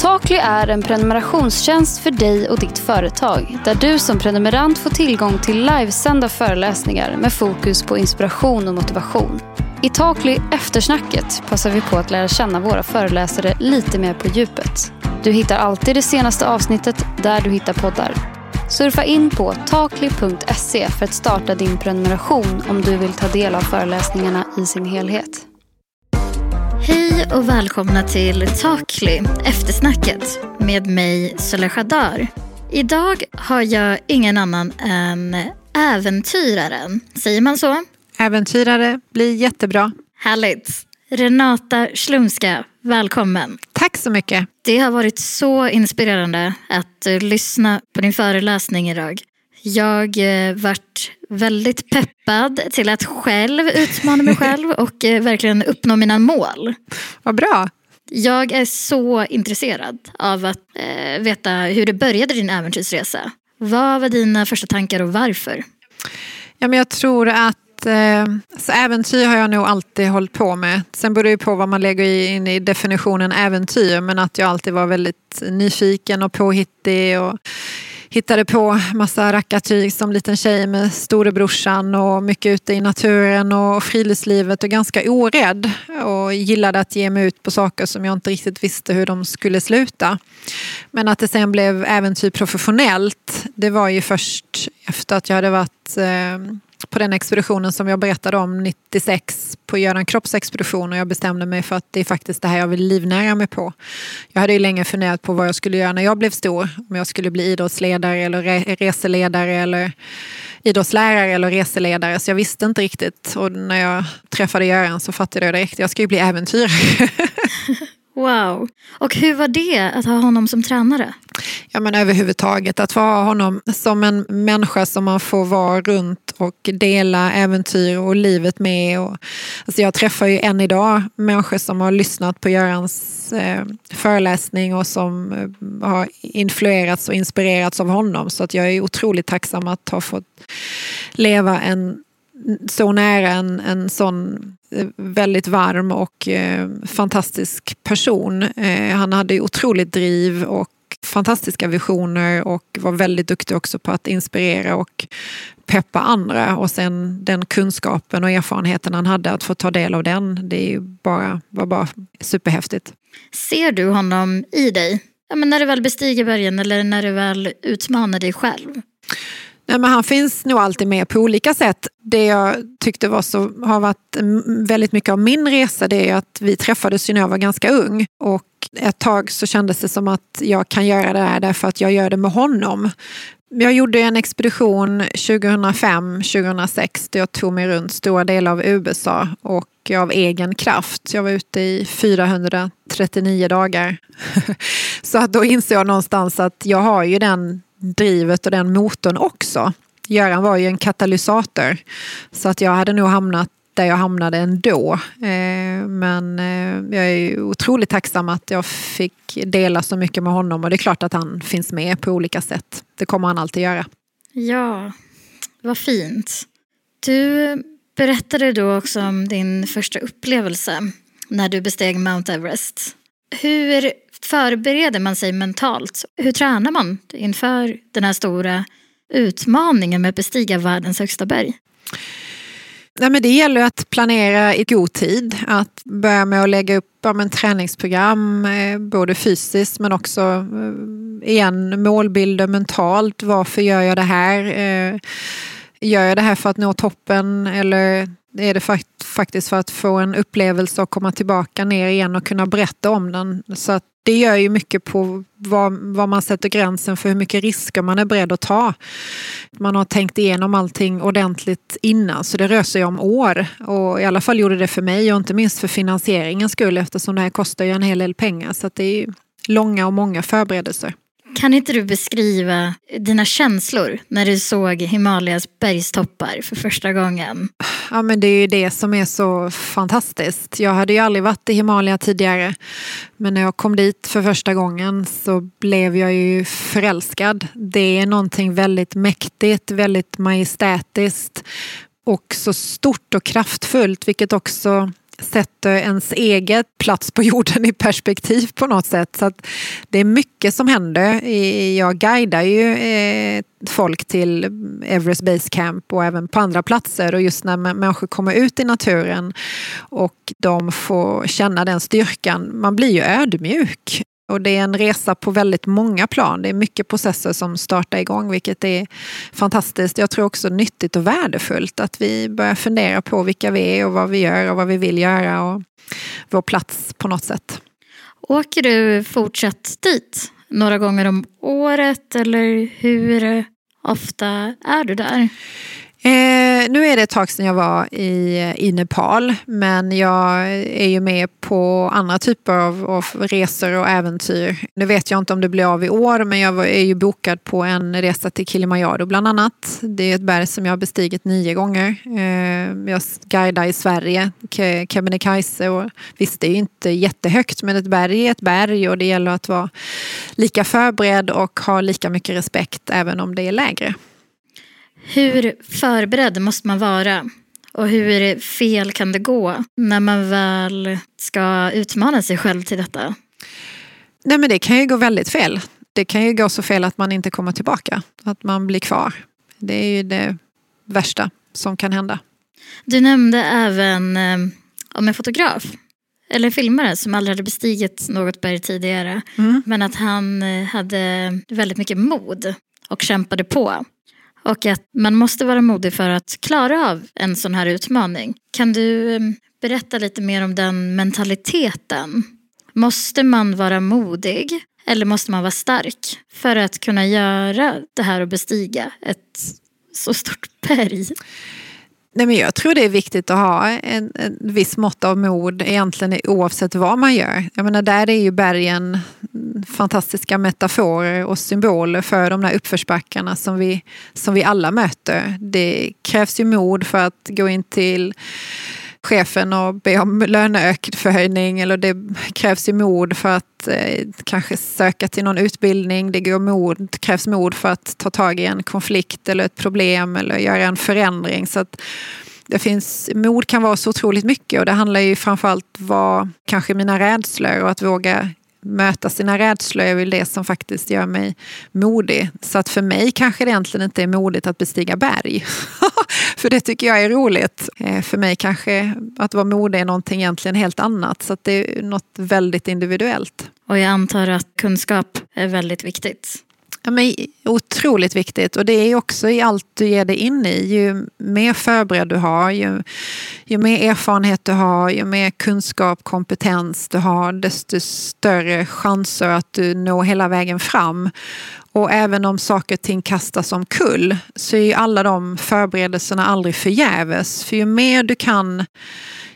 Takly är en prenumerationstjänst för dig och ditt företag där du som prenumerant får tillgång till livesända föreläsningar med fokus på inspiration och motivation. I Takly Eftersnacket passar vi på att lära känna våra föreläsare lite mer på djupet. Du hittar alltid det senaste avsnittet där du hittar poddar. Surfa in på takly.se för att starta din prenumeration om du vill ta del av föreläsningarna i sin helhet. Hej och välkomna till Takly, eftersnacket med mig Soleil Khadar. Idag har jag ingen annan än äventyraren. Säger man så? Äventyrare blir jättebra. Härligt. Renata Slumska, välkommen. Tack så mycket. Det har varit så inspirerande att uh, lyssna på din föreläsning idag. Jag uh, vart väldigt peppad till att själv utmana mig själv och uh, verkligen uppnå mina mål. Vad bra. Jag är så intresserad av att uh, veta hur det började din äventyrsresa. Vad var dina första tankar och varför? Ja, men jag tror att så äventyr har jag nog alltid hållit på med. Sen beror det på vad man lägger in i definitionen äventyr. Men att jag alltid var väldigt nyfiken och påhittig. Och hittade på massa rackartyg som liten tjej med storebrorsan och mycket ute i naturen och friluftslivet och ganska orädd. Och gillade att ge mig ut på saker som jag inte riktigt visste hur de skulle sluta. Men att det sen blev äventyr professionellt, det var ju först efter att jag hade varit eh, på den expeditionen som jag berättade om 96 på Göran Kropps expedition och jag bestämde mig för att det är faktiskt det här jag vill livnära mig på. Jag hade ju länge funderat på vad jag skulle göra när jag blev stor. Om jag skulle bli idrottsledare eller reseledare eller idrottslärare eller reseledare. Så jag visste inte riktigt. Och när jag träffade Göran så fattade jag direkt. Jag ska ju bli äventyrare. Wow. Och hur var det att ha honom som tränare? Ja men överhuvudtaget att få ha honom som en människa som man får vara runt och dela äventyr och livet med. Och, alltså jag träffar ju än idag människor som har lyssnat på Görans eh, föreläsning och som eh, har influerats och inspirerats av honom. Så att jag är otroligt tacksam att ha fått leva en så nära en, en sån eh, väldigt varm och eh, fantastisk person. Eh, han hade otroligt driv och fantastiska visioner och var väldigt duktig också på att inspirera och peppa andra. Och sen den kunskapen och erfarenheten han hade, att få ta del av den, det är ju bara, var bara superhäftigt. Ser du honom i dig? Ja, men när du väl bestiger bergen eller när du väl utmanar dig själv? Ja, men han finns nog alltid med på olika sätt. Det jag tyckte var så, har varit väldigt mycket av min resa det är att vi träffades när jag var ganska ung. Och ett tag så kändes det som att jag kan göra det här därför att jag gör det med honom. Jag gjorde en expedition 2005-2006 där jag tog mig runt stora delar av USA och av egen kraft. Jag var ute i 439 dagar. Så att då insåg jag någonstans att jag har ju den drivet och den motorn också. Göran var ju en katalysator. Så att jag hade nog hamnat där jag hamnade ändå. Eh, men eh, jag är otroligt tacksam att jag fick dela så mycket med honom och det är klart att han finns med på olika sätt. Det kommer han alltid göra. Ja, vad fint. Du berättade då också om din första upplevelse när du besteg Mount Everest. Hur förbereder man sig mentalt? Hur tränar man inför den här stora utmaningen med att bestiga världens högsta berg? Ja, men det gäller att planera i god tid. Att börja med att lägga upp ja, träningsprogram, eh, både fysiskt men också eh, igen målbilder mentalt. Varför gör jag det här? Eh, gör jag det här för att nå toppen eller är det faktiskt för att få en upplevelse och komma tillbaka ner igen och kunna berätta om den. Så att det gör ju mycket på var, var, man sätter gränsen för hur mycket risker man är beredd att ta. Man har tänkt igenom allting ordentligt innan så det rör sig om år. Och I alla fall gjorde det för mig och inte minst för finansieringens skull eftersom det här kostar ju en hel del pengar. Så det är långa och många förberedelser. Kan inte du beskriva dina känslor när du såg Himalayas bergstoppar för första gången? Ja men det är ju det som är så fantastiskt. Jag hade ju aldrig varit i Himalaya tidigare. Men när jag kom dit för första gången så blev jag ju förälskad. Det är någonting väldigt mäktigt, väldigt majestätiskt och så stort och kraftfullt vilket också sätter ens eget plats på jorden i perspektiv på något sätt. Så att det är mycket som händer. Jag guidar ju eh, folk till Everest Base Camp och även på andra platser och just när människor kommer ut i naturen och de får känna den styrkan, man blir ju ödmjuk och det är en resa på väldigt många plan. Det är mycket processer som startar igång vilket är fantastiskt. Jag tror också nyttigt och värdefullt att vi börjar fundera på vilka vi är och vad vi gör och vad vi vill göra och vår plats på något sätt. Åker du fortsatt dit några gånger om året eller hur ofta är du där? Eh, nu är det ett tag sedan jag var i, i Nepal men jag är ju med på andra typer av, av, resor och äventyr. Nu vet jag inte om det blir av i år men jag är ju bokad på en resa till Kilimanjaro bland annat. Det är ett berg som jag har bestigit nio gånger. Eh, jag guidar i Sverige, Kebnekaise och visst det är inte jättehögt men ett berg är ett berg och det gäller att vara lika förberedd och ha lika mycket respekt även om det är lägre. Hur förberedd måste man vara? Och hur fel kan det gå när man väl ska utmana sig själv till detta? Nej men det kan ju gå väldigt fel. Det kan ju gå så fel att man inte kommer tillbaka. Att man blir kvar. Det är ju det värsta som kan hända. Du nämnde även eh, om en fotograf eller filmare som aldrig hade bestigit något berg tidigare. Mm. Men att han eh, hade väldigt mycket mod och kämpade på. Och att man måste vara modig för att klara av en sån här utmaning. Kan du eh, berätta lite mer om den mentaliteten? Måste man vara modig eller måste man vara stark för att kunna göra det här och bestiga ett så stort berg? Nej, men jag tror det är viktigt att ha en, en viss mått av mod egentligen oavsett vad man gör. Jag menar, där är ju bergen fantastiska metaforer och symboler för de där uppförsbackarna som vi, som vi alla möter. Det krävs ju mod för att gå in till chefen och be om löneökning eller det krävs ju mod för att eh, kanske söka till någon utbildning. Det går mod, krävs mod för att ta tag i en konflikt eller ett problem eller göra en förändring. Så att det finns, mod kan vara så otroligt mycket och det handlar ju framförallt om vad kanske mina rädslor och att våga möta sina rädslor är väl det som faktiskt gör mig modig. Så att för mig kanske det egentligen inte är modigt att bestiga berg. för det tycker jag är roligt. Eh, för mig kanske att vara modig är någonting egentligen helt annat. Så att det är något väldigt individuellt. Och jag antar att kunskap är väldigt viktigt. Ja, men otroligt viktigt och det är också i allt du ger dig in i. Ju mer förberedd du har, ju, ju mer erfarenhet du har, ju mer kunskap, kompetens du har, desto större chanser att du når hela vägen fram. Och även om saker och ting kastas omkull så är ju alla de förberedelserna aldrig förgäves. För ju mer du kan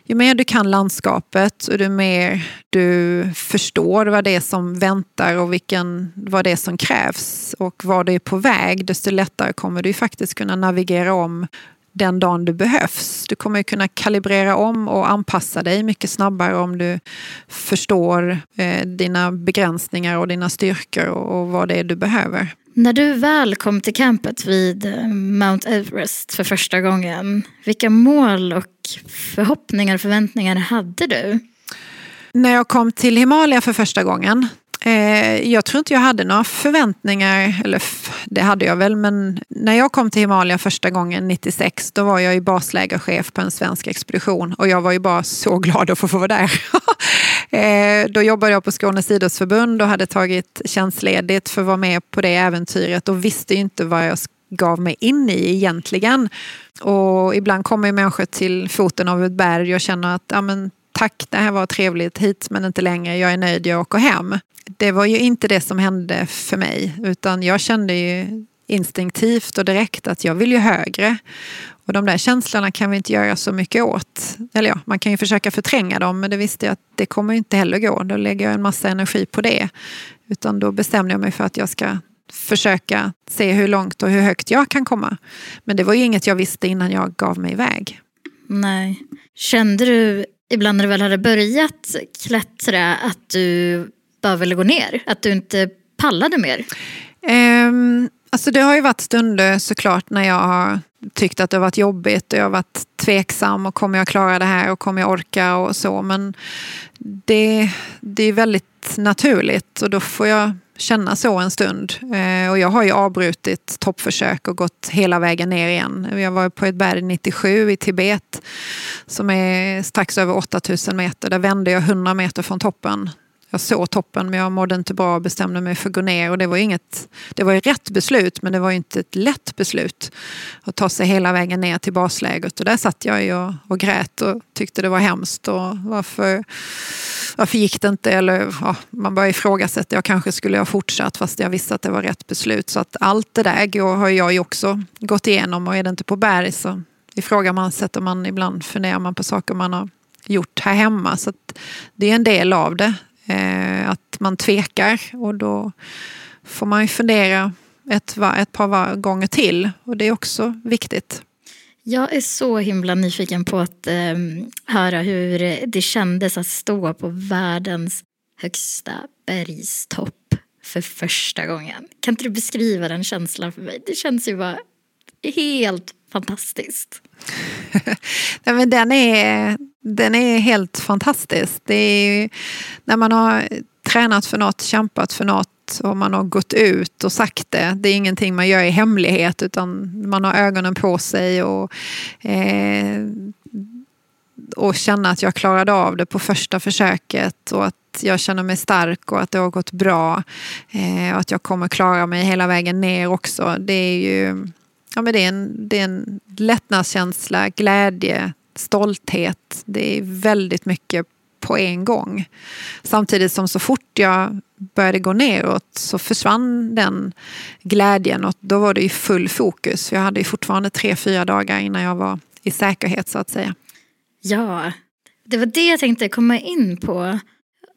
ju mer du kan landskapet och ju mer du förstår vad det är som väntar och vilken, vad det är som krävs och var du är på väg, desto lättare kommer du faktiskt kunna navigera om den dagen du behövs. Du kommer kunna kalibrera om och anpassa dig mycket snabbare om du förstår eh, dina begränsningar och dina styrkor och, och vad det är du behöver. När du väl kom till campet vid eh, Mount Everest för första gången, vilka mål och förhoppningar och förväntningar hade du? När jag kom till Himalaya för första gången Eh, jag tror inte jag hade några förväntningar, eller det hade jag väl, men när jag kom till Himalaya första gången 96 då var jag ju baslägerchef på en svensk expedition och jag var ju bara så glad att få vara där. Eh, då jobbade jag på Skånes idrottsförbund och hade tagit tjänstledigt för att vara med på det äventyret och visste inte vad jag gav mig in i egentligen. Och ibland kommer människor till foten av ett berg och känner att ja, men, tack, det här var trevligt hit men inte längre, jag är nöjd, jag åker hem. Det var ju inte det som hände för mig utan jag kände ju instinktivt och direkt att jag vill ju högre. Och de där känslorna kan vi inte göra så mycket åt. Eller ja, man kan ju försöka förtränga dem men det visste jag att det kommer inte heller gå. Då lägger jag en massa energi på det. Utan då bestämde jag mig för att jag ska försöka se hur långt och hur högt jag kan komma. Men det var ju inget jag visste innan jag gav mig iväg. Nej. Kände du ibland när du väl hade börjat klättra att du bara ville gå ner? Att du inte pallade mer? Um, Alltså det har ju varit stunder såklart när jag har tyckt att det har varit jobbigt och jag har varit tveksam och kommer jag klara det här och kommer jag orka och så. Men det, det är väldigt naturligt och då får jag känna så en stund. Eh, och jag har ju avbrutit toppförsök och gått hela vägen ner igen. Jag var på ett berg 97 i Tibet som är strax över 8000 meter. Där vände jag 100 meter från toppen jag såg toppen men jag mådde inte bra och bestämde mig för att gå ner. Och det var, inget, det var ju rätt beslut men det var inte ett lätt beslut. Att ta sig hela vägen ner till basläget. Och där satt jag och, och grät och tyckte det var hemskt. Och varför, varför gick det inte? Eller ja, man började ifrågasätta. Jag kanske skulle ha fortsatt fast jag visste att det var rätt beslut. Så att allt det där går, har jag ju också gått igenom. Och är det inte på berg så ifrågasätter man ibland, funderar man på saker man har gjort här hemma. Så det är en del av det. Eh, att man tvekar och då får man ju fundera ett, ett par gånger till och det är också viktigt. Jag är så himla nyfiken på att eh, höra hur det kändes att stå på världens högsta bergstopp för första gången. Kan inte du beskriva den känslan för mig? Det känns ju bara helt fantastiskt. Nej, men den, är, den är helt fantastisk. Det är, när man har tränat för något, kämpat för något och man har gått ut och sagt det. Det är ingenting man gör i hemlighet utan man har ögonen på sig och, eh, och känna att jag klarade av det på första försöket och att jag känner mig stark och att det har gått bra. Eh, och att jag kommer klara mig hela vägen ner också. Det är ju Ja, men det, är en, det är en lättnadskänsla, glädje, stolthet. Det är väldigt mycket på en gång. Samtidigt som så fort jag började gå neråt så försvann den glädjen och då var det i full fokus. Jag hade ju fortfarande tre, fyra dagar innan jag var i säkerhet så att säga. Ja, det var det jag tänkte komma in på.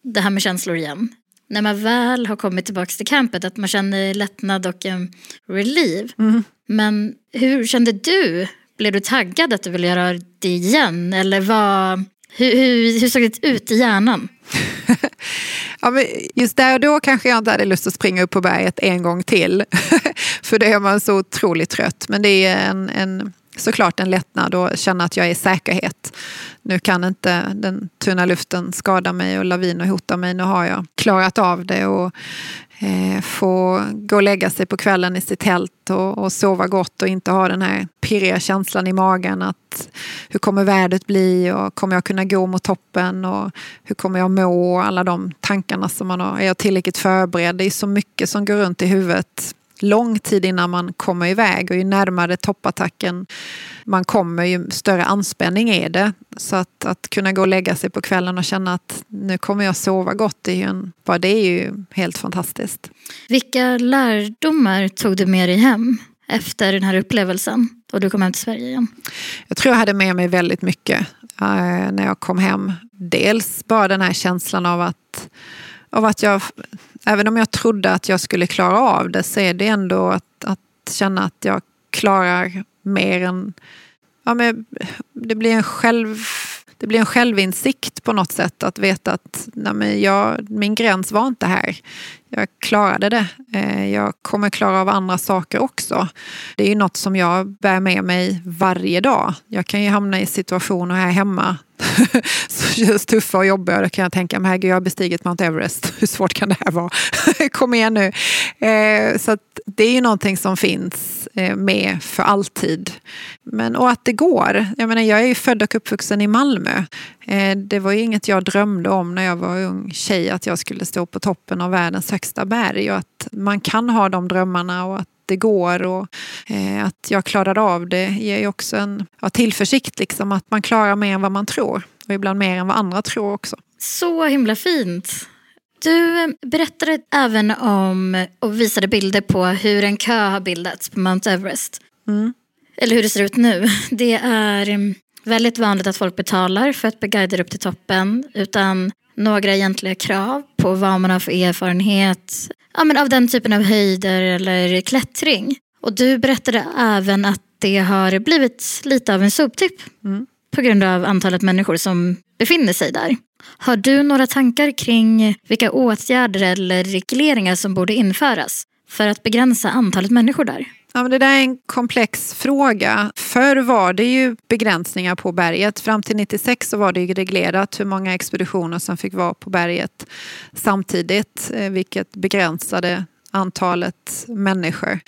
Det här med känslor igen. När man väl har kommit tillbaka till campet, att man känner lättnad och en relief. Mm. Men hur kände du? Blev du taggad att du ville göra det igen? Eller vad, hur, hur, hur såg det ut i hjärnan? ja, men just där och då kanske jag inte hade lust att springa upp på berget en gång till. För då är man så otroligt trött. Men det är en, en, såklart en lättnad och känna att jag är i säkerhet. Nu kan inte den tunna luften skada mig och laviner hota mig. Nu har jag klarat av det. Och eh, få gå och lägga sig på kvällen i sitt tält och, och, sova gott och inte ha den här pirriga känslan i magen att hur kommer vädret bli och kommer jag kunna gå mot toppen och hur kommer jag må och alla de tankarna som man har. Är jag tillräckligt förberedd? Det är så mycket som går runt i huvudet lång tid innan man kommer iväg och ju närmare toppattacken man kommer ju större anspänning är det. Så att, att kunna gå och lägga sig på kvällen och känna att nu kommer jag sova gott, det är ju, en, bara det är ju helt fantastiskt. Vilka lärdomar tog du med dig hem efter den här upplevelsen och du kom hem till Sverige igen? Jag tror jag hade med mig väldigt mycket äh, när jag kom hem. Dels bara den här känslan av att, av att jag även om jag trodde att jag skulle klara av det så är det ändå att, att känna att jag klarar mer än... Ja, men det, blir en själv, det blir en självinsikt på något sätt att veta att nej, men jag, min gräns var inte här. Jag klarade det. Eh, jag kommer klara av andra saker också. Det är ju något som jag bär med mig varje dag. Jag kan ju hamna i situationer här hemma som känns tuffa och jobbiga. Då kan jag tänka, men herregud, jag har bestigit Mount Everest. Hur svårt kan det här vara? Kom igen nu. Eh, så det är ju någonting som finns eh, med för alltid. Men, och att det går. Jag menar, jag är ju född och uppvuxen i Malmö. Det var ju inget jag drömde om när jag var ung tjej, att jag skulle stå på toppen av världens högsta berg och att man kan ha de drömmarna och att det går och eh, att jag klarade av det ger ju också en ja, tillförsikt liksom att man klarar mer än vad man tror och ibland mer än vad andra tror också. Så himla fint. Du eh, berättade även om och visade bilder på hur en kö har bildats på Mount Everest. Mm. Eller hur det ser ut nu. Det är mm, väldigt vanligt att folk betalar för att bli guidade upp till toppen utan några egentliga krav på vad man har för erfarenhet ja, men av den typen av höjder eller klättring. Och du berättade även att det har blivit lite av en soptipp mm. på grund av antalet människor som befinner sig där. Har du några tankar kring vilka åtgärder eller regleringar som borde införas för att begränsa antalet människor där? Ja, men det där är en komplex fråga. Förr var det ju begränsningar på berget. Fram till 96 så var det ju reglerat hur många expeditioner som fick vara på berget samtidigt, eh, vilket begränsade antalet människor.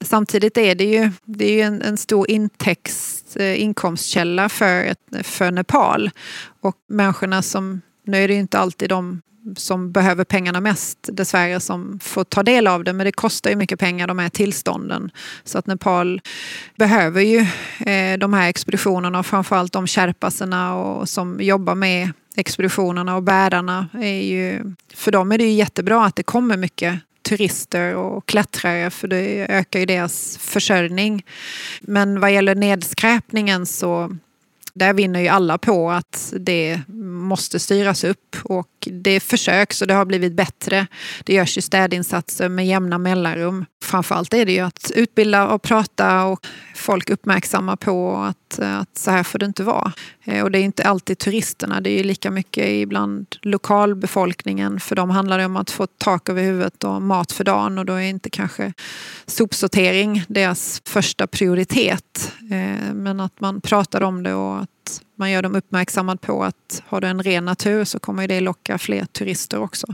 Samtidigt är det ju, det är ju en, en stor intäkts, eh, inkomstkälla för, för Nepal. Och människorna som, nu är det ju inte alltid de som behöver pengarna mest dessvärre som får ta del av det. Men det kostar ju mycket pengar de här tillstånden. Så att Nepal behöver ju eh, de här expeditionerna och framförallt de kärpaserna och, som jobbar med expeditionerna och bärarna. Är ju, för dem är det ju jättebra att det kommer mycket turister och klättrare för det ökar ju deras försörjning. Men vad gäller nedskräpningen så där vinner ju alla på att det måste styras upp och det försöks och det har blivit bättre. Det görs ju städinsatser med jämna mellanrum. Framförallt är det ju att utbilda och prata och folk uppmärksamma på att, att så här får det inte vara. Eh, och det är inte alltid turisterna, det är ju lika mycket ibland lokalbefolkningen. För dem handlar det om att få tak över huvudet och mat för dagen och då är inte kanske sopsortering deras första prioritet. Eh, men att man pratar om det och att man gör dem uppmärksammade på att har du en ren natur så kommer det locka fler turister också.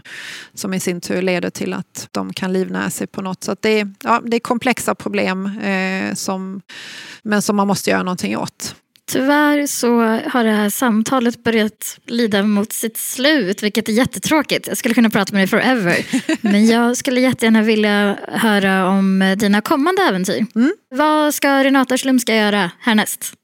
Som i sin tur leder till att de kan livnära sig på något. Så det, är, ja, det är komplexa problem eh, som, men som man måste göra någonting åt. Tyvärr så har det här samtalet börjat lida mot sitt slut, vilket är jättetråkigt. Jag skulle kunna prata med dig forever. Men jag skulle jättegärna vilja höra om dina kommande äventyr. Mm. Vad ska Renata Slumska göra härnäst?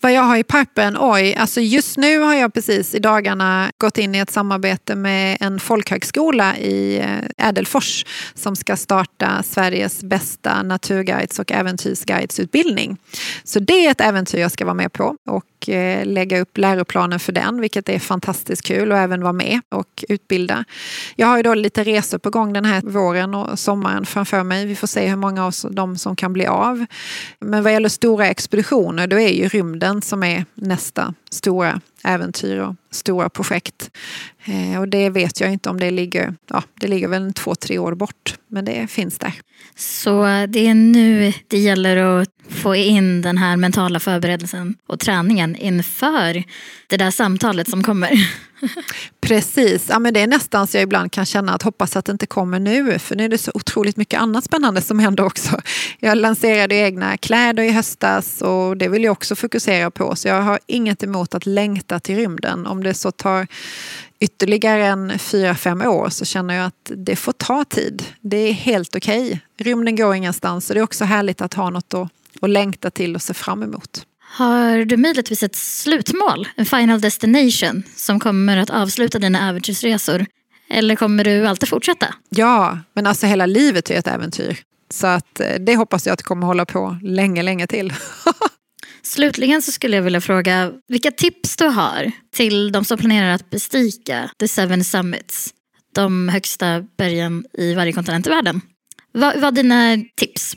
Vad jag har i pipen? Oj, alltså just nu har jag precis i dagarna gått in i ett samarbete med en folkhögskola i eh, Ädelfors som ska starta Sveriges bästa naturguides och äventyrsguidesutbildning. Så det är ett äventyr jag ska vara med på och Eh, lägga upp läroplanen för den, vilket är fantastiskt kul och även vara med och utbilda. Jag har ju då lite resor på gång den här våren och sommaren framför mig. Vi får se hur många av dem som kan bli av. Men vad gäller stora expeditioner, då är ju rymden som är nästa stora äventyr och stora projekt. Eh, och det vet jag inte om det ligger, ja det ligger väl två, tre år bort. Men det finns där. Så eh, det är nu det gäller att få in den här mentala förberedelsen och träningen inför det där samtalet som kommer. Precis, ja, men det är nästan så jag ibland kan känna att hoppas att det inte kommer nu. För nu är det så otroligt mycket annat spännande som händer också. Jag lanserade egna kläder i höstas och det vill jag också fokusera på. Så jag har inget emot att längta till rymden. Om det så tar ytterligare en fyra, fem år så känner jag att det får ta tid. Det är helt okej. Okay. Rymden går ingenstans och det är också härligt att ha något att, att längta till och se fram emot. Har du möjligtvis ett slutmål, en final destination som kommer att avsluta dina äventyrsresor? Eller kommer du alltid fortsätta? Ja, men alltså hela livet är ett äventyr. Så att eh, det hoppas jag att det kommer hålla på länge, länge till. Slutligen så skulle jag vilja fråga vilka tips du har till de som planerar att bestiga The Seven Summits, de högsta bergen i varje kontinent i världen. Vad var dina tips?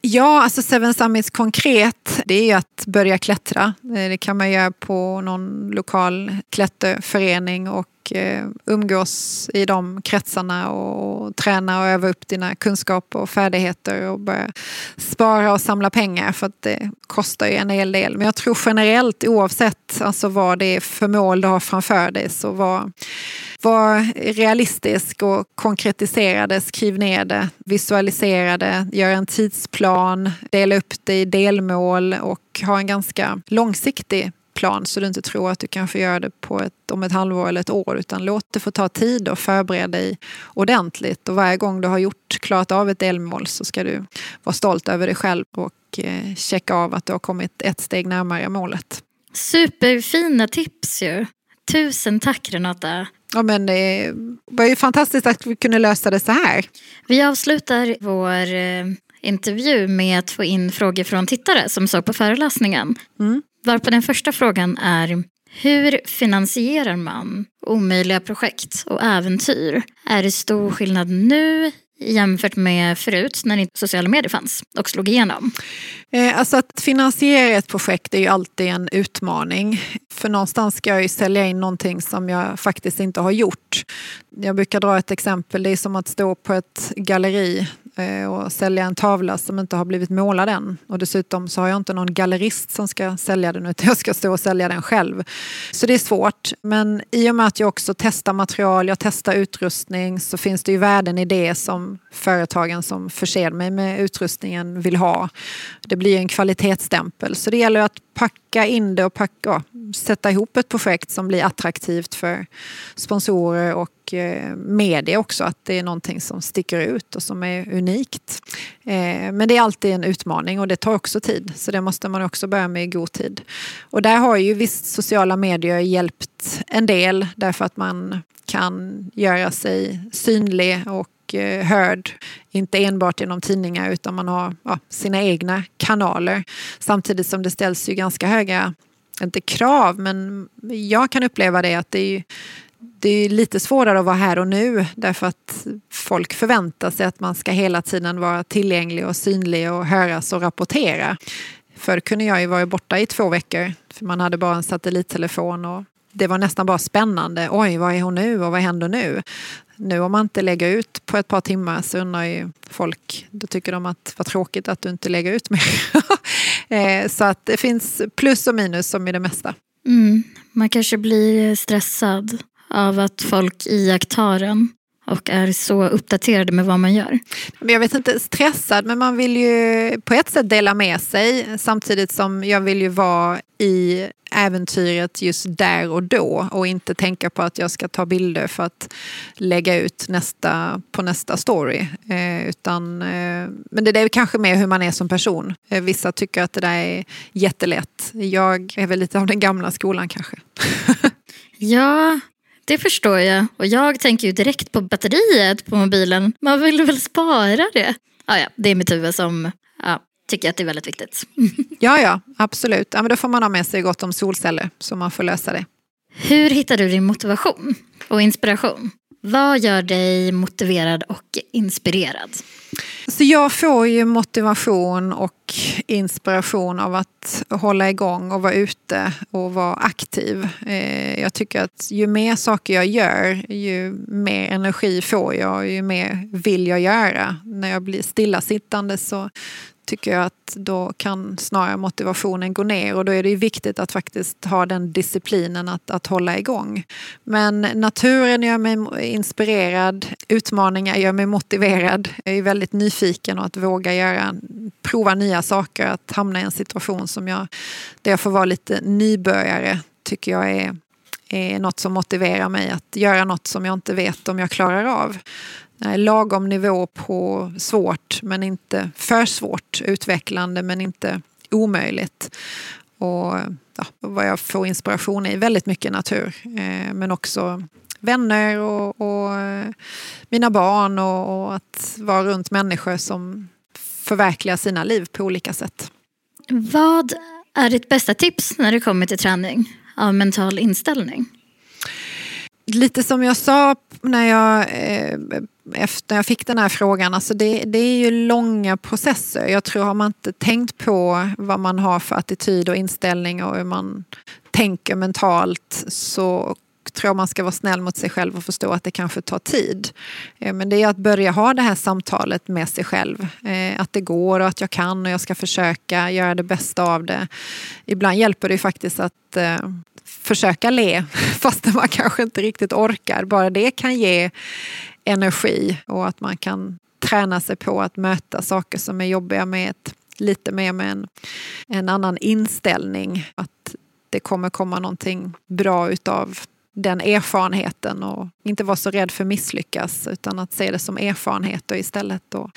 Ja, alltså Seven Summits konkret, det är ju att börja klättra. Eh, det kan man göra på någon lokal klätterförening och Eh, umgås i de kretsarna och träna och öva upp dina kunskaper och färdigheter och börja spara och samla pengar för att det kostar ju en hel del. Men jag tror generellt oavsett alltså vad det är för mål du har framför dig så var, var realistisk och konkretisera det, skriv ner det, visualisera det, gör en tidsplan, dela upp det i delmål och ha en ganska långsiktig plan så du inte tror att du kan få göra det på ett, om ett halvår eller ett år utan låt det få ta tid och förbereda dig ordentligt och varje gång du har gjort, klarat av ett delmål så ska du vara stolt över dig själv och eh, checka av att du har kommit ett steg närmare målet. Superfina tips ju. Tusen tack Renata. Ja, men det var ju fantastiskt att vi kunde lösa det så här. Vi avslutar vår eh, intervju med att få in frågor från tittare som såg på föreläsningen. Mm. Varpå den första frågan är hur finansierar man omöjliga projekt och äventyr? Är det stor skillnad nu jämfört med förut när inte sociala medier fanns och slog igenom? Eh, alltså att finansiera ett projekt är ju alltid en utmaning. För någonstans ska jag ju sälja in någonting som jag faktiskt inte har gjort. Jag brukar dra ett exempel, det är som att stå på ett galleri Eh, och sälja en tavla som inte har blivit målad än. Och dessutom så har jag inte någon gallerist som ska sälja den utan jag ska stå och sälja den själv. Så det är svårt. Men i och med att jag också testar material, jag testar utrustning så finns det ju värden i det som företagen som förser mig med utrustningen vill ha. Det blir en kvalitetsstämpel. Så det gäller att packa in det och packa, sätta ihop ett projekt som blir attraktivt för sponsorer och och eh, media också. Att det är någonting som sticker ut och som är unikt. Eh, men det är alltid en utmaning och det tar också tid. Så det måste man också börja med i god tid. Och där har ju visst sociala medier hjälpt en del därför att man kan göra sig synlig och eh, hörd, inte enbart genom tidningar utan man har ja, sina egna kanaler. Samtidigt som det ställs ju ganska höga, inte krav, men jag kan uppleva det att det är, det är lite svårare att vara här och nu därför att folk förväntar sig att man ska hela tiden vara tillgänglig och synlig och höras och rapportera. Förr kunde jag ju vara borta i två veckor för man hade bara en satellittelefon och det var nästan bara spännande. Oj, vad är hon nu och vad händer nu? Nu om man inte lägger ut på ett par timmar så undrar ju folk, då tycker de att vad tråkigt att du inte lägger ut mer. Eh, så att det finns plus och minus som i det mesta. Mm. Man kanske blir stressad av att folk iakttar en och är så uppdaterade med vad man gör. Jag vet inte, stressad, men man vill ju på ett sätt dela med sig samtidigt som jag vill ju vara i äventyret just där och då och inte tänka på att jag ska ta bilder för att lägga ut nästa, på nästa story. Eh, utan, eh, men det är kanske mer hur man är som person. Eh, vissa tycker att det där är jättelätt. Jag är väl lite av den gamla skolan kanske. ja, det förstår jag. Och jag tänker ju direkt på batteriet på mobilen. Man vill väl spara det? Ah, ja, det är mitt huvud som ja, tycker att det är väldigt viktigt. ja, ja, absolut. Ja, men då får man ha med sig gott om solceller så man får lösa det. Hur hittar du din motivation och inspiration? Vad gör dig motiverad och inspirerad? Så jag får ju motivation och inspiration av att hålla igång och vara ute och vara aktiv. Eh, jag tycker att ju mer saker jag gör, ju mer energi får jag och ju mer vill jag göra. När jag blir stillasittande så tycker jag att då kan snarare motivationen gå ner och då är det viktigt att faktiskt ha den disciplinen att, att hålla igång. Men naturen gör mig inspirerad, utmaningar gör mig motiverad. Jag är väldigt nyfiken och att våga göra, prova nya saker, att hamna i en situation som jag, där jag får vara lite nybörjare tycker jag är är något som motiverar mig att göra något som jag inte vet om jag klarar av lagom nivå på svårt men inte för svårt. Utvecklande men inte omöjligt. Och ja, vad jag får inspiration i väldigt mycket natur. Eh, men också vänner och, och mina barn och, och, att vara runt människor som förverkligar sina liv på olika sätt. Vad är ditt bästa tips när det kommer till träning av mental inställning? Lite som jag sa när jag eh, efter jag fick den här frågan, alltså det, det, är ju långa processer. Jag tror har man inte tänkt på vad man har för attityd och inställning och hur man tänker mentalt så tror jag man ska vara snäll mot sig själv och förstå att det kanske tar tid. Eh, men det är att börja ha det här samtalet med sig själv. Eh, att det går och att jag kan och jag ska försöka göra det bästa av det. Ibland hjälper det faktiskt att eh, försöka le fast man kanske inte riktigt orkar. Bara det kan ge energi och att man kan träna sig på att möta saker som är jobbiga med ett, lite mer med en, en annan inställning. Att det kommer komma någonting bra utav den erfarenheten och inte vara så rädd för att misslyckas utan att se det som erfarenhet och istället och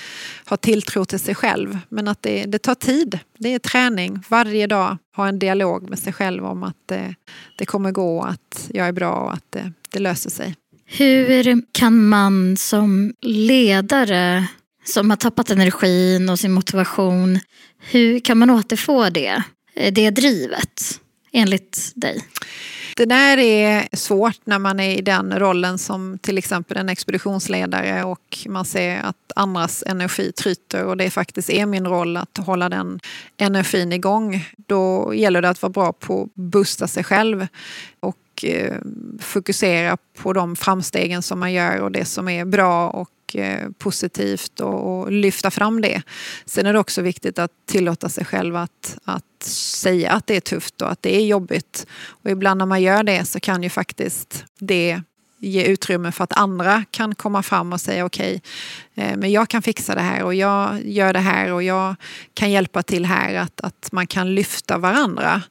ha tilltro till sig själv. Men att det, det tar tid. Det är träning. Varje dag ha en dialog med sig själv om att det, det kommer gå, att jag är bra och att det, det löser sig. Hur kan man som ledare som har tappat energin och sin motivation, hur kan man återfå det, det drivet enligt dig? Det där är svårt när man är i den rollen som till exempel en expeditionsledare och man ser att andras energi tryter och det faktiskt är min roll att hålla den energin igång. Då gäller det att vara bra på att boosta sig själv och eh, fokusera på de framstegen som man gör och det som är bra och och positivt och, och, lyfta fram det. Sen är det också viktigt att tillåta sig själv att, att säga att det är tufft och att det är jobbigt. Och ibland när man gör det så kan ju faktiskt det ge utrymme för att andra kan komma fram och säga okej, okay, men jag kan fixa det här och jag gör det här och jag kan hjälpa till här. Att, att man kan lyfta varandra.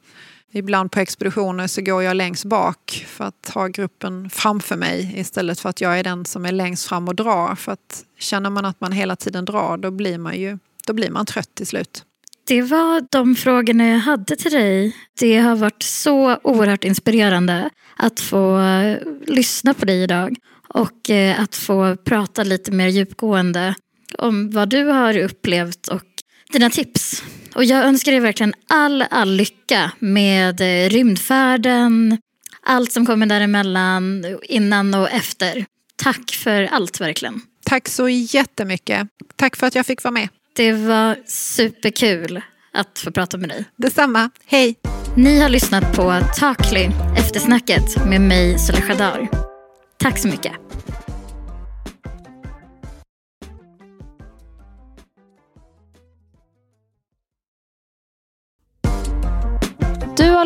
Ibland på expeditioner så går jag längst bak för att ha gruppen framför mig istället för att jag är den som är längst fram och drar. För att känner man att man hela tiden drar då blir man ju då blir man trött till slut. Det var de frågorna jag hade till dig. Det har varit så oerhört inspirerande att få eh, lyssna på dig idag och eh, att få prata lite mer djupgående om vad du har upplevt och dina tips. Och jag önskar dig verkligen all, all lycka med eh, rymdfärden, allt som kommer däremellan, innan och efter. Tack för allt verkligen. Tack så jättemycket. Tack för att jag fick vara med. Det var superkul att få prata med dig. Detsamma. Hej! Ni har lyssnat på Talkly, eftersnacket med mig Soleh Dar. Tack så mycket.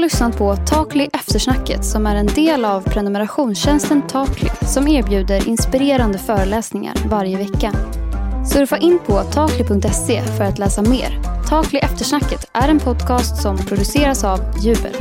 Lyssnat på Takli Eftersnacket som är en del av prenumerationstjänsten Takli som erbjuder inspirerande föreläsningar varje vecka. Surfa in på takli.se för att läsa mer. Takli Eftersnacket är en podcast som produceras av Jubel.